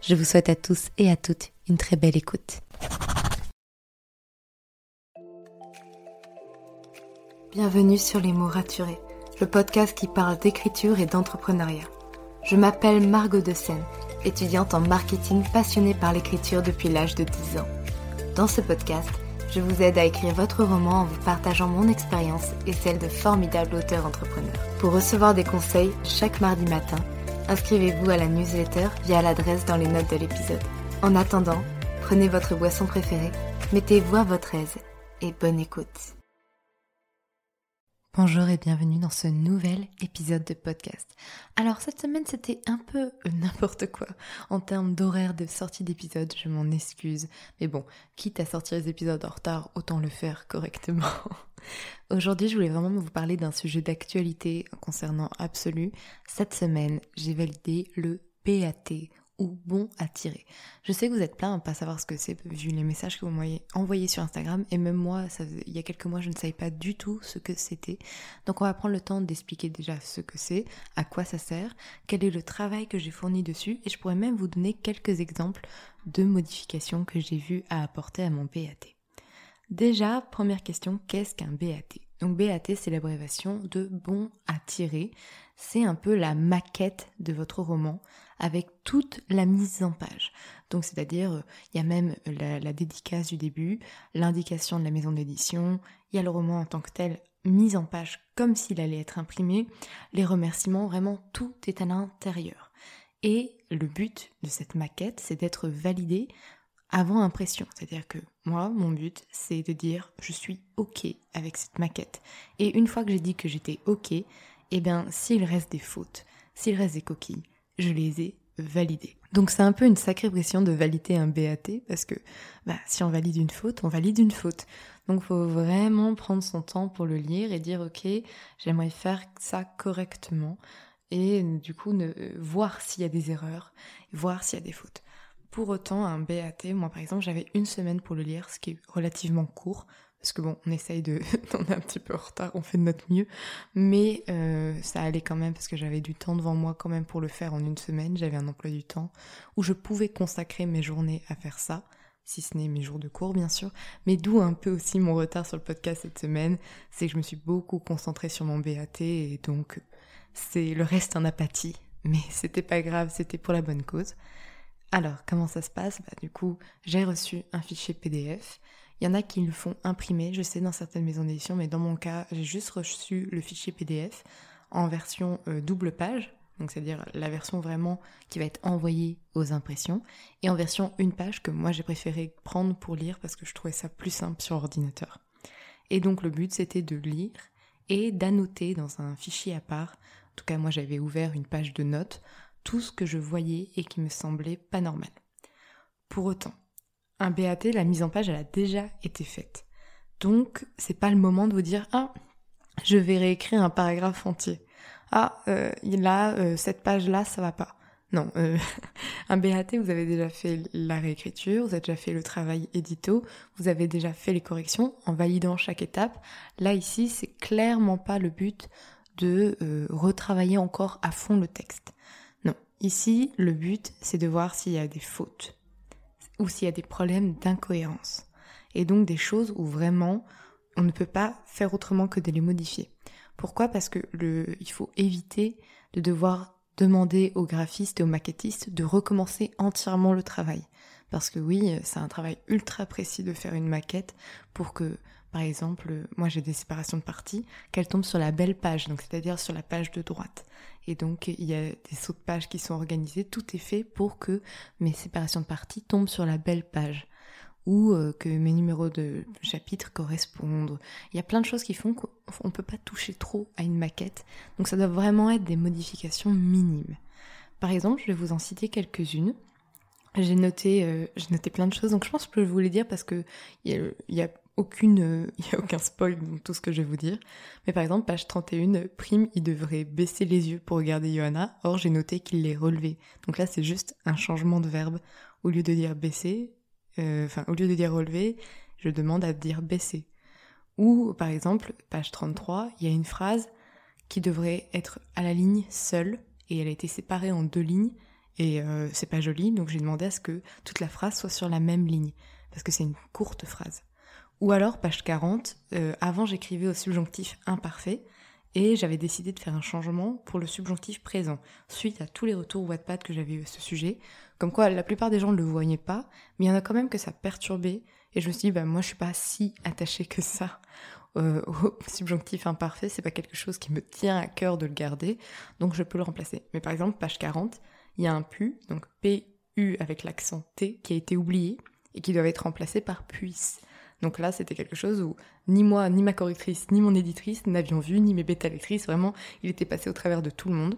Je vous souhaite à tous et à toutes une très belle écoute. Bienvenue sur Les mots raturés, le podcast qui parle d'écriture et d'entrepreneuriat. Je m'appelle Margot de Seine, étudiante en marketing passionnée par l'écriture depuis l'âge de 10 ans. Dans ce podcast, je vous aide à écrire votre roman en vous partageant mon expérience et celle de formidables auteurs entrepreneurs. Pour recevoir des conseils chaque mardi matin, inscrivez-vous à la newsletter via l'adresse dans les notes de l'épisode. En attendant, prenez votre boisson préférée, mettez-vous à votre aise et bonne écoute. Bonjour et bienvenue dans ce nouvel épisode de podcast. Alors cette semaine c'était un peu n'importe quoi en termes d'horaire de sortie d'épisode, je m'en excuse. Mais bon, quitte à sortir les épisodes en retard, autant le faire correctement. Aujourd'hui je voulais vraiment vous parler d'un sujet d'actualité concernant Absolu. Cette semaine j'ai validé le PAT ou bon à tirer. Je sais que vous êtes plein à pas savoir ce que c'est vu les messages que vous m'avez envoyés sur Instagram et même moi, il y a quelques mois, je ne savais pas du tout ce que c'était. Donc on va prendre le temps d'expliquer déjà ce que c'est, à quoi ça sert, quel est le travail que j'ai fourni dessus et je pourrais même vous donner quelques exemples de modifications que j'ai vues à apporter à mon BAT. Déjà, première question, qu'est-ce qu'un BAT Donc BAT, c'est l'abréviation de bon à tirer. C'est un peu la maquette de votre roman avec toute la mise en page. Donc c'est-à-dire, il y a même la, dédicace du début, l'indication de la maison d'édition, il y a le roman en tant que tel mis en page comme s'il allait être imprimé, les remerciements, vraiment tout est à l'intérieur. Et le but de cette maquette, c'est d'être validé avant impression. C'est-à-dire que moi, mon but, c'est de dire je suis OK avec cette maquette. Et une fois que j'ai dit que j'étais OK, eh bien, s'il reste des fautes, s'il reste des coquilles, je les ai validés. Donc c'est un peu une sacrée pression de valider un BAT parce que bah, si on valide une faute, on valide une faute. Donc faut vraiment prendre son temps pour le lire et dire ok, j'aimerais faire ça correctement et du coup ne, voir s'il y a des erreurs, voir s'il y a des fautes. Pour autant, un BAT, moi par exemple, j'avais une semaine pour le lire, ce qui est relativement court parce que bon, on essaye de, on est un petit peu en retard, on fait de notre mieux, mais euh, ça allait quand même parce que j'avais du temps devant moi quand même pour le faire en une semaine, j'avais un emploi du temps où je pouvais consacrer mes journées à faire ça, si ce n'est mes jours de cours bien sûr, mais d'où un peu aussi mon retard sur le podcast cette semaine, c'est que je me suis beaucoup concentrée sur mon BAT et donc c'est le reste en apathie, mais c'était pas grave, c'était pour la bonne cause. Alors, comment ça se passe? Bah, Du coup, j'ai reçu un fichier PDF il y en a qui le font imprimer, je sais, dans certaines maisons d'édition, mais dans mon cas, j'ai juste reçu le fichier PDF en version euh, double page, donc c'est-à-dire la version vraiment qui va être envoyée aux impressions, et en version une page que moi j'ai préféré prendre pour lire parce que je trouvais ça plus simple sur ordinateur. Et donc le but c'était de lire et d'annoter dans un fichier à part, en tout cas moi j'avais ouvert une page de notes, tout ce que je voyais et qui me semblait pas normal. Pour autant, un BAT, la mise en page, elle a déjà été faite. Donc, c'est pas le moment de vous dire ah, je vais réécrire un paragraphe entier. Ah, euh, là, euh, cette page-là, ça va pas. Non, euh, un BAT, vous avez déjà fait la réécriture, vous avez déjà fait le travail édito, vous avez déjà fait les corrections en validant chaque étape. Là, ici, c'est clairement pas le but de retravailler encore à fond le texte. Ici, le but, c'est de voir s'il y a des fautes ou s'il y a des problèmes d'incohérence. Et donc des choses où vraiment on ne peut pas faire autrement que de les modifier. Pourquoi? Parce que il faut éviter de devoir demander aux graphistes et aux maquettistes de recommencer entièrement le travail. Parce que oui, c'est un travail ultra précis de faire une maquette pour que, par exemple, moi j'ai des séparations de parties, qu'elles tombent sur la belle page, donc c'est-à-dire sur la page de droite. Et donc, il y a des sauts de page qui sont organisés. Tout est fait pour que mes séparations de parties tombent sur la belle page ou euh, que mes numéros de chapitres correspondent. Il y a plein de choses qui font qu'on ne peut pas toucher trop à une maquette. Donc, ça doit vraiment être des modifications minimes. Par exemple, je vais vous en citer quelques-unes. j'ai noté, euh, noté plein de choses, donc je pense que je voulais dire parce que il y, a, aucune, il y a aucun spoil dans tout ce que je vais vous dire. Mais par exemple, page 31, Prime, il devrait baisser les yeux pour regarder Johanna. Or, j'ai noté qu'il les relevé. Donc là, c'est juste un changement de verbe. Au lieu de dire baisser, euh, enfin, au lieu de dire relever, je demande à dire baisser. Ou, par exemple, page 33, il y a une phrase qui devrait être à la ligne seule, et elle a été séparée en deux lignes, et euh, c'est pas joli, donc j'ai demandé à ce que toute la phrase soit sur la même ligne, parce que c'est une courte phrase. Ou alors, page 40, euh, avant j'écrivais au subjonctif imparfait, et j'avais décidé de faire un changement pour le subjonctif présent, suite à tous les retours Wattpad que j'avais eu à ce sujet, comme quoi la plupart des gens ne le voyaient pas, mais il y en a quand même que ça perturbait, et je me suis dit, bah moi je suis pas si attachée que ça euh, au subjonctif imparfait, c'est pas quelque chose qui me tient à cœur de le garder, donc je peux le remplacer. Mais par exemple, page 40, il y a un pu, donc P-U avec l'accent T, qui a été oublié et qui doit être remplacé par puisse. Donc là, c'était quelque chose où ni moi, ni ma correctrice, ni mon éditrice n'avions vu, ni mes bêta-lectrices, vraiment, il était passé au travers de tout le monde.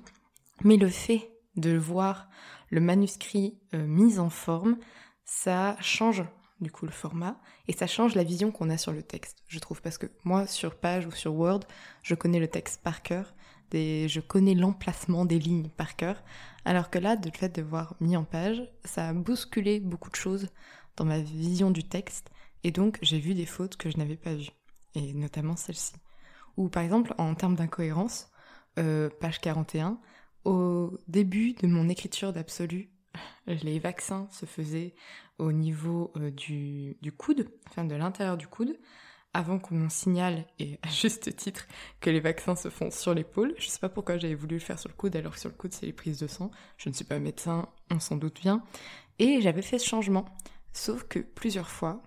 Mais le fait de voir le manuscrit euh, mis en forme, ça change du coup le format et ça change la vision qu'on a sur le texte, je trouve, parce que moi sur page ou sur Word, je connais le texte par cœur, je connais l'emplacement des lignes par cœur, alors que là, le fait de voir mis en page, ça a bousculé beaucoup de choses dans ma vision du texte, et donc j'ai vu des fautes que je n'avais pas vues, et notamment celle-ci. Ou par exemple, en termes d'incohérence, euh, page 41, au début de mon écriture d'absolu, les vaccins se faisaient au niveau euh, du, coude, enfin de l'intérieur du coude, avant qu'on signale, et à juste titre, que les vaccins se font sur l'épaule. Je sais pas pourquoi j'avais voulu le faire sur le coude, alors que sur le coude, c'est les prises de sang. Je ne suis pas médecin, on s'en doute bien. Et j'avais fait ce changement. Sauf que plusieurs fois,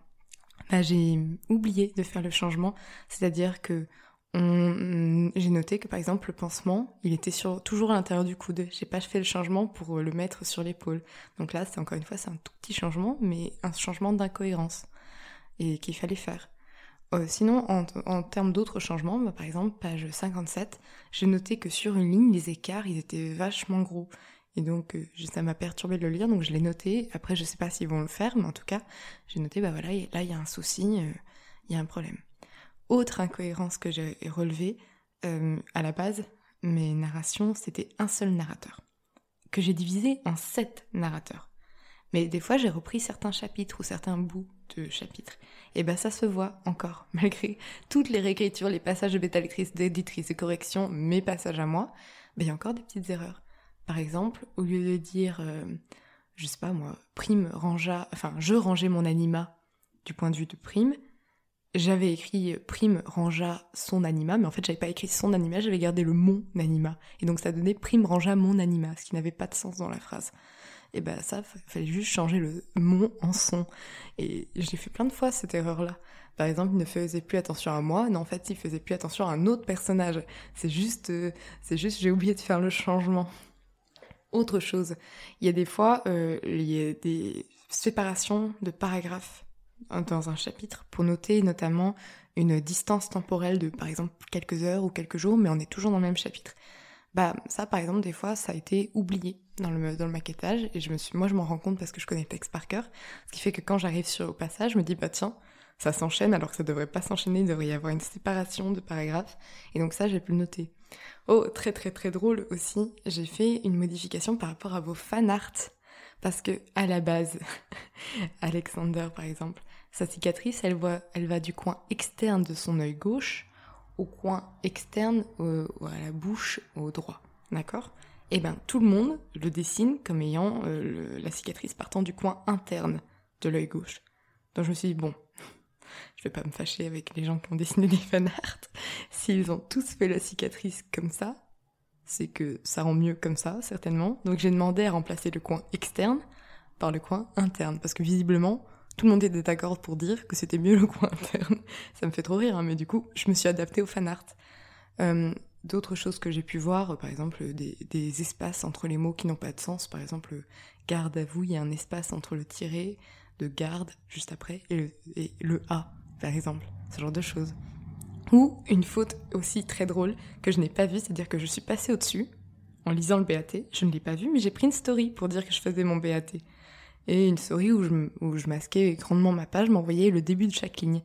bah, j'ai oublié de faire le changement. C'est-à-dire que j'ai noté que par exemple le pansement, il était sur, toujours à l'intérieur du coude. J'ai pas fait le changement pour le mettre sur l'épaule. Donc là, c'est encore une fois, c'est un tout petit changement, mais un changement d'incohérence et qu'il fallait faire. Euh, sinon, en, termes d'autres changements, bah, par exemple, page 57, j'ai noté que sur une ligne, les écarts, ils étaient vachement gros. Et donc, euh, ça m'a perturbé de le lire, donc je l'ai noté. Après, je sais pas s'ils vont le faire, mais en tout cas, j'ai noté, bah voilà, là, il y a un souci, euh, il y a un problème. Autre incohérence que j'ai relevée, à la base, mes narrations, c'était un seul narrateur, que j'ai divisé en sept narrateurs. Mais des fois, j'ai repris certains chapitres ou certains bouts de chapitres. Et ben ça se voit encore, malgré toutes les réécritures, les passages de bêta d'éditrice, de correction, mes passages à moi, il y a encore des petites erreurs. Par exemple, au lieu de dire, euh, je sais pas moi, prime rangea, enfin je rangeais mon anima du point de vue de prime, j'avais écrit prime rangea son anima, mais en fait j'avais pas écrit son anima, j'avais gardé le mon anima. Et donc ça donnait prime rangea mon anima, ce qui n'avait pas de sens dans la phrase et ben ça, fallait juste changer le mon en son. Et j'ai fait plein de fois cette erreur-là. Par exemple, il ne faisait plus attention à moi, non en fait, il faisait plus attention à un autre personnage. C'est juste, euh, c'est juste, j'ai oublié de faire le changement. Autre chose, il y a des fois, euh, il y a des séparations de paragraphes dans un chapitre pour noter notamment une distance temporelle de par exemple quelques heures ou quelques jours, mais on est toujours dans le même chapitre. Bah ça par exemple des fois ça a été oublié dans le, dans le maquettage et je me suis, moi je m'en rends compte parce que je connais le texte par cœur, ce qui fait que quand j'arrive sur au passage, je me dis bah tiens, ça s'enchaîne alors que ça devrait pas s'enchaîner, il devrait y avoir une séparation de paragraphes et donc ça j'ai pu le noter. Oh très très très drôle aussi, j'ai fait une modification par rapport à vos fan art. Parce que à la base, Alexander par exemple, sa cicatrice elle va du coin externe de son œil gauche au coin externe ou à la bouche au droit, d'accord? Eh ben tout le monde le dessine comme ayant euh, la cicatrice partant du coin interne de l'œil gauche. Donc je me suis dit bon, je vais pas me fâcher avec les gens qui ont dessiné les fanarts. S'ils ont tous fait la cicatrice comme ça, c'est que ça rend mieux comme ça, certainement. Donc j'ai demandé à remplacer le coin externe par le coin interne, parce que visiblement, tout le monde était d'accord pour dire que c'était mieux le coin interne. Ça me fait trop rire, hein, mais du coup, je me suis adaptée au fanart. Euh, d'autres choses que j'ai pu voir, par exemple des, espaces entre les mots qui n'ont pas de sens, par exemple garde à vous, il y a un espace entre le tiré de garde juste après et le, A, par exemple, ce genre de choses. Ou une faute aussi très drôle que je n'ai pas vue, c'est-à-dire que je suis passée au-dessus en lisant le BAT, je ne l'ai pas vu, mais j'ai pris une story pour dire que je faisais mon BAT. et une story où je, où je masquais grandement ma page m'envoyait le début de chaque ligne.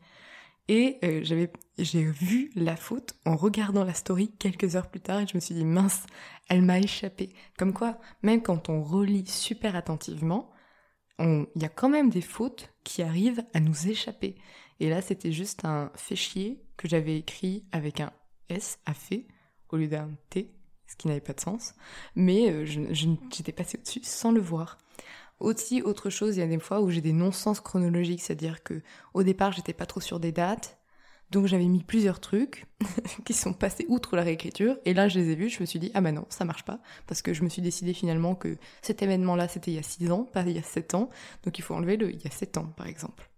Et euh, j'avais, j'ai vu la faute en regardant la story quelques heures plus tard et je me suis dit mince, elle m'a échappé. Comme quoi, même quand on relit super attentivement, il y a quand même des fautes qui arrivent à nous échapper. Et là, c'était juste un fichier que j'avais écrit avec un S à fait au lieu d'un T, ce qui n'avait pas de sens. Mais euh, j'étais passée au-dessus sans le voir. Aussi, autre chose, il y a des fois où j'ai des non-sens chronologiques, c'est-à-dire que au départ, j'étais pas trop sur des dates, donc j'avais mis plusieurs trucs qui sont passés outre la réécriture, et là je les ai vus, je me suis dit ah bah non, ça marche pas, parce que je me suis décidé finalement que cet événement-là c'était il y a 6 ans, pas il y a 7 ans, donc il faut enlever le il y a 7 ans par exemple.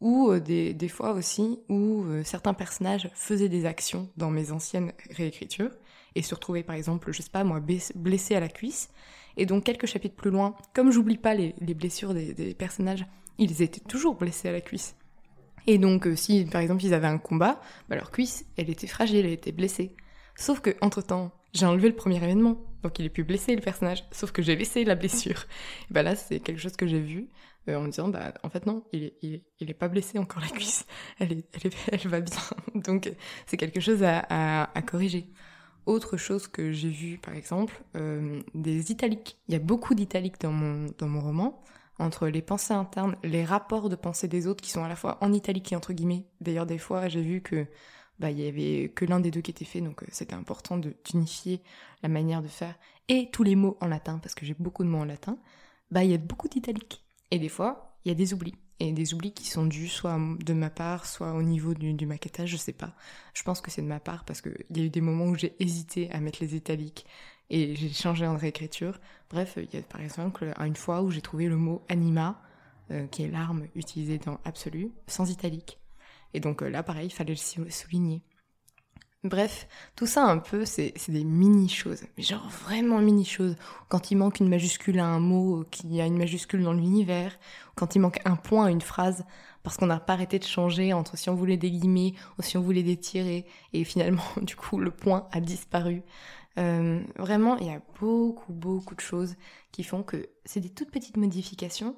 Ou euh, des, des, fois aussi où euh, certains personnages faisaient des actions dans mes anciennes réécritures, et se retrouvaient par exemple, je sais pas moi, blessés à la cuisse, et donc quelques chapitres plus loin, comme j'oublie pas les, blessures des, personnages, ils étaient toujours blessés à la cuisse. Et donc euh, si par exemple ils avaient un combat, bah, leur cuisse, elle était fragile, elle était blessée. Sauf que entre temps, j'ai enlevé le premier événement, donc il est plus blessé le personnage. Sauf que j'ai laissé la blessure. Et bah là c'est quelque chose que j'ai vu euh, en me disant bah en fait non, il est, il est, pas blessé encore la cuisse, elle est, elle, est, elle va bien. Donc c'est quelque chose à, à corriger. Autre chose que j'ai vu, par exemple, euh, des italiques. Il y a beaucoup d'italiques dans mon, dans mon roman, entre les pensées internes, les rapports de pensée des autres qui sont à la fois en italique et entre guillemets. D'ailleurs, des fois, j'ai vu que bah, il y avait que l'un des deux qui était fait, donc euh, c'était important d'unifier la manière de faire. Et tous les mots en latin, parce que j'ai beaucoup de mots en latin, bah, il y a beaucoup d'italiques. Et des fois, il y a des oublis et des oublis qui sont dus soit de ma part, soit au niveau du, maquettage, je sais pas. Je pense que c'est de ma part parce qu'il y a eu des moments où j'ai hésité à mettre les italiques et j'ai changé en réécriture. Bref, il y a par exemple une fois où j'ai trouvé le mot anima, euh, qui est l'arme utilisée dans Absolu, sans italique. Et donc euh, là, pareil, il fallait le souligner. Bref, tout ça un peu, c'est des mini-choses, mais genre vraiment mini-choses. Quand il manque une majuscule à un mot, qu'il y a une majuscule dans l'univers, quand il manque un point à une phrase, parce qu'on n'a pas arrêté de changer entre si on voulait déguimer ou si on voulait détirer, et finalement, du coup, le point a disparu. Euh, vraiment, il y a beaucoup, beaucoup de choses qui font que c'est des toutes petites modifications,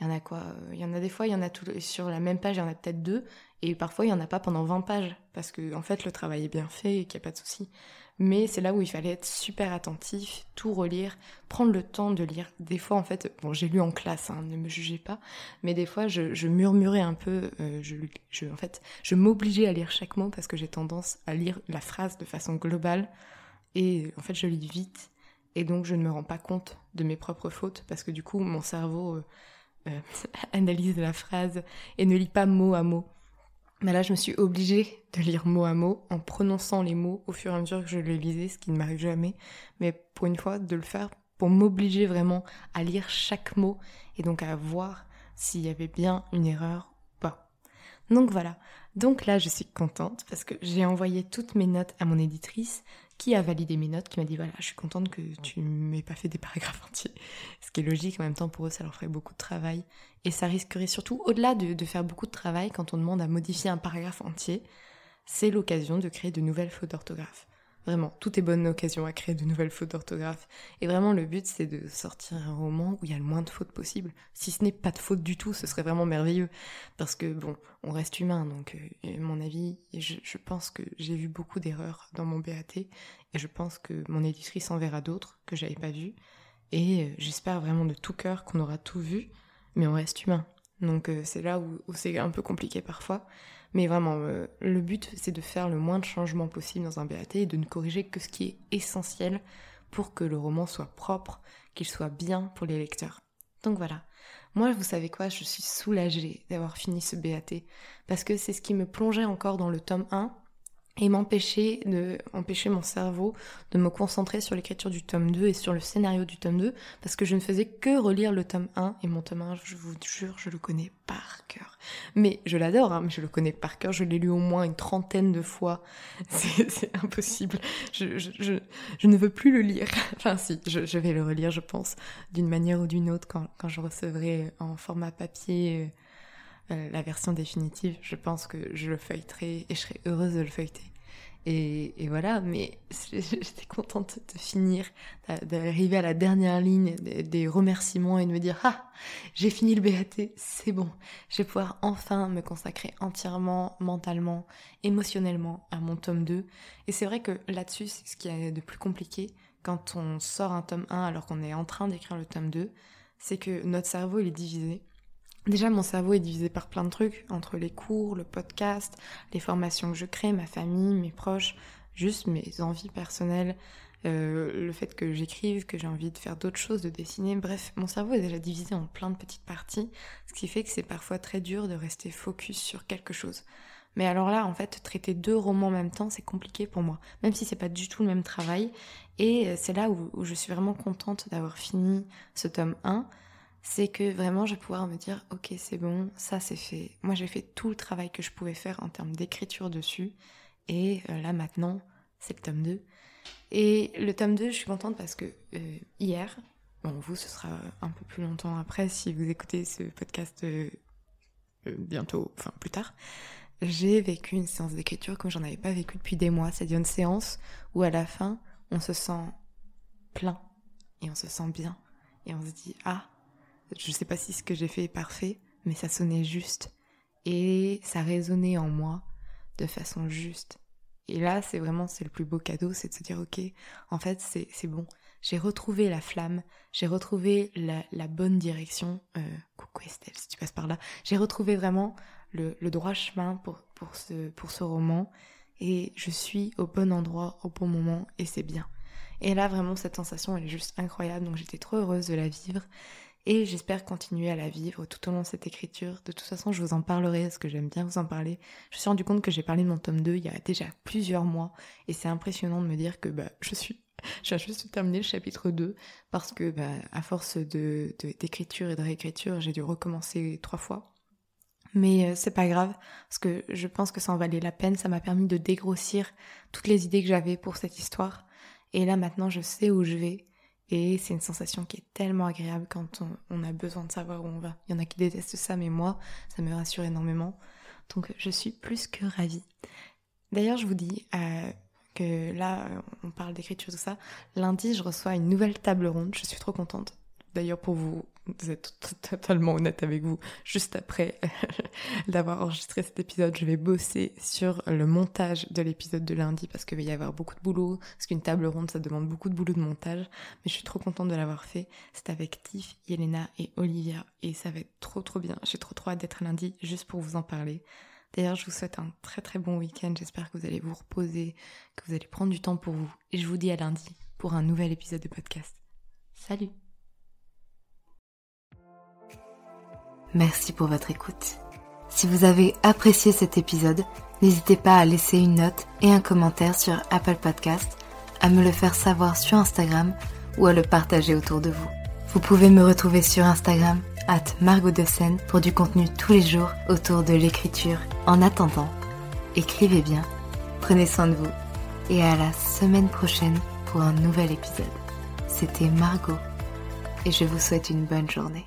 il y en a quoi Il y en a des fois, il y en a sur la même page, il y en a peut-être deux, et parfois il y en a pas pendant 20 pages, parce que en fait le travail est bien fait et qu'il n'y a pas de souci. Mais c'est là où il fallait être super attentif, tout relire, prendre le temps de lire. Des fois, en fait, bon, j'ai lu en classe, hein, ne me jugez pas, mais des fois, je, murmurais un peu, euh, je, en fait, je m'obligeais à lire chaque mot parce que j'ai tendance à lire la phrase de façon globale, et en fait, je lis vite, et donc je ne me rends pas compte de mes propres fautes parce que du coup, mon cerveau euh, euh, analyse la phrase et ne lit pas mot à mot. Mais là, je me suis obligée de lire mot à mot en prononçant les mots au fur et à mesure que je les lisais, ce qui ne m'arrive jamais. Mais pour une fois, de le faire pour m'obliger vraiment à lire chaque mot et donc à voir s'il y avait bien une erreur ou pas. Donc voilà. Donc là, je suis contente parce que j'ai envoyé toutes mes notes à mon éditrice qui a validé mes notes, qui m'a dit voilà, je suis contente que tu m'aies pas fait des paragraphes entiers. Ce qui est logique, en même temps pour eux, ça leur ferait beaucoup de travail. Et ça risquerait surtout, au-delà de, de faire beaucoup de travail, quand on demande à modifier un paragraphe entier, c'est l'occasion de créer de nouvelles fautes d'orthographe. Vraiment, tout est bonne occasion à créer de nouvelles fautes d'orthographe. Et vraiment, le but, c'est de sortir un roman où il y a le moins de fautes possible. Si ce n'est pas de fautes du tout, ce serait vraiment merveilleux. Parce que, bon, on reste humain, donc, euh, mon avis, je, je pense que j'ai vu beaucoup d'erreurs dans mon BAT, et je pense que mon éditrice en verra d'autres que j'avais pas vues. Et euh, j'espère vraiment de tout cœur qu'on aura tout vu, mais on reste humain. Donc, euh, c'est là où c'est un peu compliqué parfois. Mais vraiment, euh, le but, c'est de faire le moins de changements possible dans un BAT et de ne corriger que ce qui est essentiel pour que le roman soit propre, qu'il soit bien pour les lecteurs. Donc voilà. Moi, vous savez quoi, je suis soulagée d'avoir fini ce BAT, parce que c'est ce qui me plongeait encore dans le tome 1, et m'empêcher de empêcher mon cerveau de me concentrer sur l'écriture du tome 2 et sur le scénario du tome 2 parce que je ne faisais que relire le tome 1 et mon tome 1 je vous jure je le connais par cœur. Mais je l'adore hein, mais je le connais par cœur je l'ai lu au moins une trentaine de fois. C'est impossible. Je, je, je, je, ne veux plus le lire. Enfin si je, vais le relire je pense d'une manière ou d'une autre quand, quand je recevrai en format papier euh, la version définitive, je pense que je le feuilleterai et je serai heureuse de le feuilleter. Et, voilà, mais j'étais contente de finir, d'arriver à la dernière ligne des remerciements et de me dire Ah, j'ai fini le BAT, c'est bon. Je vais pouvoir enfin me consacrer entièrement, mentalement, émotionnellement à mon tome 2. Et c'est vrai que là-dessus, c'est ce qui est de plus compliqué quand on sort un tome 1 alors qu'on est en train d'écrire le tome 2, c'est que notre cerveau il est divisé. Déjà, mon cerveau est divisé par plein de trucs, entre les cours, le podcast, les formations que je crée, ma famille, mes proches, juste mes envies personnelles, euh, le fait que j'écrive, que j'ai envie de faire d'autres choses, de dessiner. Bref, mon cerveau est déjà divisé en plein de petites parties, ce qui fait que c'est parfois très dur de rester focus sur quelque chose. Mais alors là, en fait, traiter deux romans en même temps, c'est compliqué pour moi, même si c'est pas du tout le même travail. Et euh, c'est là où, où, je suis vraiment contente d'avoir fini ce tome 1 c'est que vraiment je vais pouvoir me dire ok c'est bon, ça c'est fait. Moi j'ai fait tout le travail que je pouvais faire en termes d'écriture dessus et euh, là maintenant c'est le tome 2. Et le tome 2 je suis contente parce que euh, hier, bon vous ce sera un peu plus longtemps après si vous écoutez ce podcast euh, bientôt, enfin plus tard, j'ai vécu une séance d'écriture comme j'en avais pas vécu depuis des mois. C'est-à-dire une séance où à la fin on se sent plein et on se sent bien et on se dit ah je sais pas si ce que j'ai fait est parfait, mais ça sonnait juste. Et ça résonnait en moi de façon juste. Et là, c'est vraiment, c'est le plus beau cadeau, c'est de se dire, ok, en fait, c'est bon. J'ai retrouvé la flamme, j'ai retrouvé la, bonne direction. Euh, coucou Estelle, si tu passes par là. J'ai retrouvé vraiment le, droit chemin pour, pour, ce, pour ce roman. Et je suis au bon endroit, au bon moment, et c'est bien. Et là, vraiment, cette sensation, elle est juste incroyable. Donc, j'étais trop heureuse de la vivre. Et j'espère continuer à la vivre tout au long de cette écriture. De toute façon, je vous en parlerai parce que j'aime bien vous en parler. Je me suis rendu compte que j'ai parlé de mon tome 2 il y a déjà plusieurs mois. Et c'est impressionnant de me dire que bah, je suis j'ai juste terminé le chapitre 2 parce que bah, à force d'écriture et de réécriture, j'ai dû recommencer trois fois. Mais euh, c'est pas grave parce que je pense que ça en valait la peine. Ça m'a permis de dégrossir toutes les idées que j'avais pour cette histoire. Et là maintenant, je sais où je vais. Et c'est une sensation qui est tellement agréable quand on, a besoin de savoir où on va. Il y en a qui détestent ça, mais moi, ça me rassure énormément. Donc je suis plus que ravie. D'ailleurs, je vous dis euh, que là, on parle d'écriture, tout ça. Lundi, je reçois une nouvelle table ronde. Je suis trop contente. D'ailleurs, pour vous vous êtes totalement honnête avec vous. Juste après d'avoir enregistré cet épisode, je vais bosser sur le montage de l'épisode de lundi parce qu'il va y avoir beaucoup de boulot. Parce qu'une table ronde, ça demande beaucoup de boulot de montage. Mais je suis trop contente de l'avoir fait. C'est avec Tiff, Yelena et Olivia. Et ça va être trop trop bien. J'ai trop trop hâte d'être lundi juste pour vous en parler. D'ailleurs, je vous souhaite un très très bon week-end. J'espère que vous allez vous reposer, que vous allez prendre du temps pour vous. Et je vous dis à lundi pour un nouvel épisode de podcast. Salut Merci pour votre écoute. Si vous avez apprécié cet épisode, n'hésitez pas à laisser une note et un commentaire sur Apple Podcast, à me le faire savoir sur Instagram ou à le partager autour de vous. Vous pouvez me retrouver sur Instagram at Margot pour du contenu tous les jours autour de l'écriture. En attendant, écrivez bien, prenez soin de vous et à la semaine prochaine pour un nouvel épisode. C'était Margot et je vous souhaite une bonne journée.